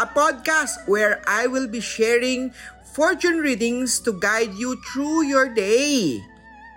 a podcast where I will be sharing fortune readings to guide you through your day.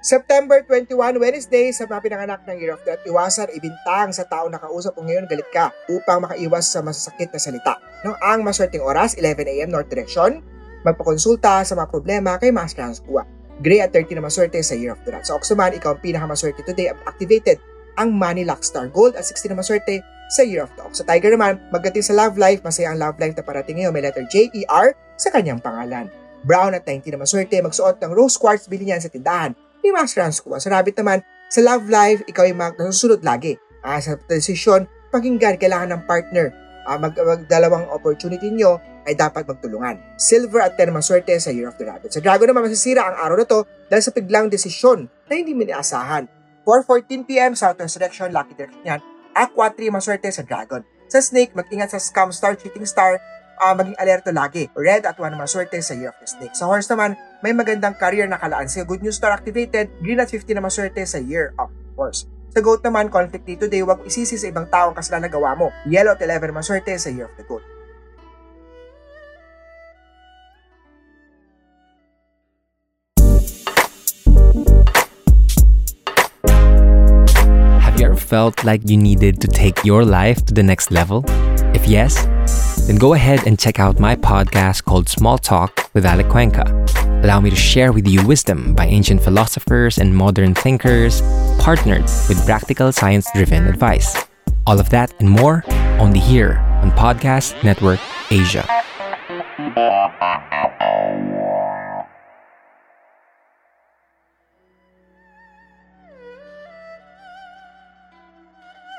September 21, Wednesday, sa mga pinanganak ng Year of Death, iwasan ibintang sa tao na kausap mo ngayon galit ka upang makaiwas sa masasakit na salita. No, ang maswerteng oras, 11 a.m. North Direction, magpakonsulta sa mga problema kay Master Hans Kua. Gray at 30 na maswerte sa Year of the Rat. Sa Oxuman, ikaw ang pinakamaswerte today. Activated ang Money Lock Star Gold at 60 na maswerte sa Year of Ox. Sa Tiger naman, magdating sa love life, masaya ang love life na parating ngayon. May letter J, E, R sa kanyang pangalan. Brown at 90 na maswerte, magsuot ng rose quartz, bili niyan sa tindahan. Ni Master Hans Kua. Sa Rabbit naman, sa love life, ikaw ay mag nasusunod lagi. Ah, sa desisyon, pakinggan, kailangan ng partner. Ah, mag, mag dalawang opportunity nyo ay dapat magtulungan. Silver at 10 maswerte sa Year of the Rabbit. Sa Dragon naman masisira ang araw na to dahil sa biglang desisyon na hindi mo inaasahan. 4.14pm, Southwest Direction, Lucky Direction yan. Aqua 3 maswerte sa Dragon. Sa Snake, mag-ingat sa Scam Star, Cheating Star, uh, maging alerto lagi. Red at 1 maswerte sa Year of the Snake. Sa Horse naman, may magandang career na kalaan sa Good News Star activated, Green at 50 na maswerte sa Year of Horse. Sa Goat naman, conflict day to day, huwag isisi sa ibang tao ang kasalanan na gawa mo. Yellow at 11 maswerte sa Year of the Goat. Felt like you needed to take your life to the next level? If yes, then go ahead and check out my podcast called Small Talk with Alec Cuenca. Allow me to share with you wisdom by ancient philosophers and modern thinkers, partnered with practical science driven advice. All of that and more only here on Podcast Network Asia.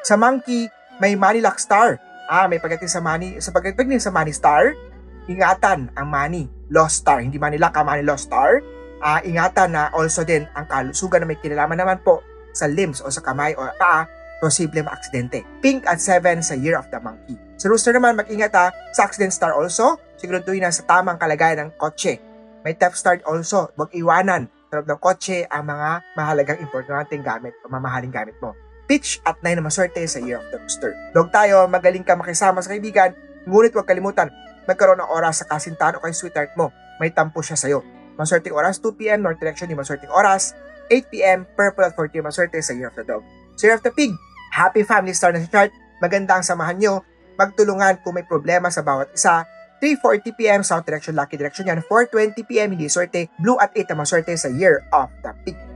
Sa Monkey, may Money Lock Star. Ah, may pagdating sa Money, sa pagdating sa Money Star, ingatan ang Money Lost Star. Hindi Money Lock, ah, Money Lost Star. Ah, ingatan na also din ang kalusugan na may kinalaman naman po sa limbs o sa kamay o paa, posible maaksidente. Pink at 7 sa Year of the Monkey. Sa Rooster naman, mag-ingat ha, sa Accident Star also, siguraduhin na sa tamang kalagayan ng kotse. May Theft Star also, huwag iwanan sa loob ng kotse ang mga mahalagang importanteng gamit o mamahaling gamit mo pitch at 9 na maswerte sa Year of the Rooster. Dog tayo, magaling ka makisama sa kaibigan, ngunit huwag kalimutan, magkaroon ng oras sa kasintahan o kay sweetheart mo. May tampo siya sa'yo. Maswerteng oras, 2pm, North Direction, yung maswerteng oras, 8pm, Purple at 40 maswerte sa Year of the Dog. Sa Year of the Pig, Happy Family Star na sa chart, maganda ang samahan nyo, magtulungan kung may problema sa bawat isa, 3.40pm, South Direction, Lucky Direction yan, 4.20pm, hindi swerte, Blue at 8 na maswerte sa Year of the Pig.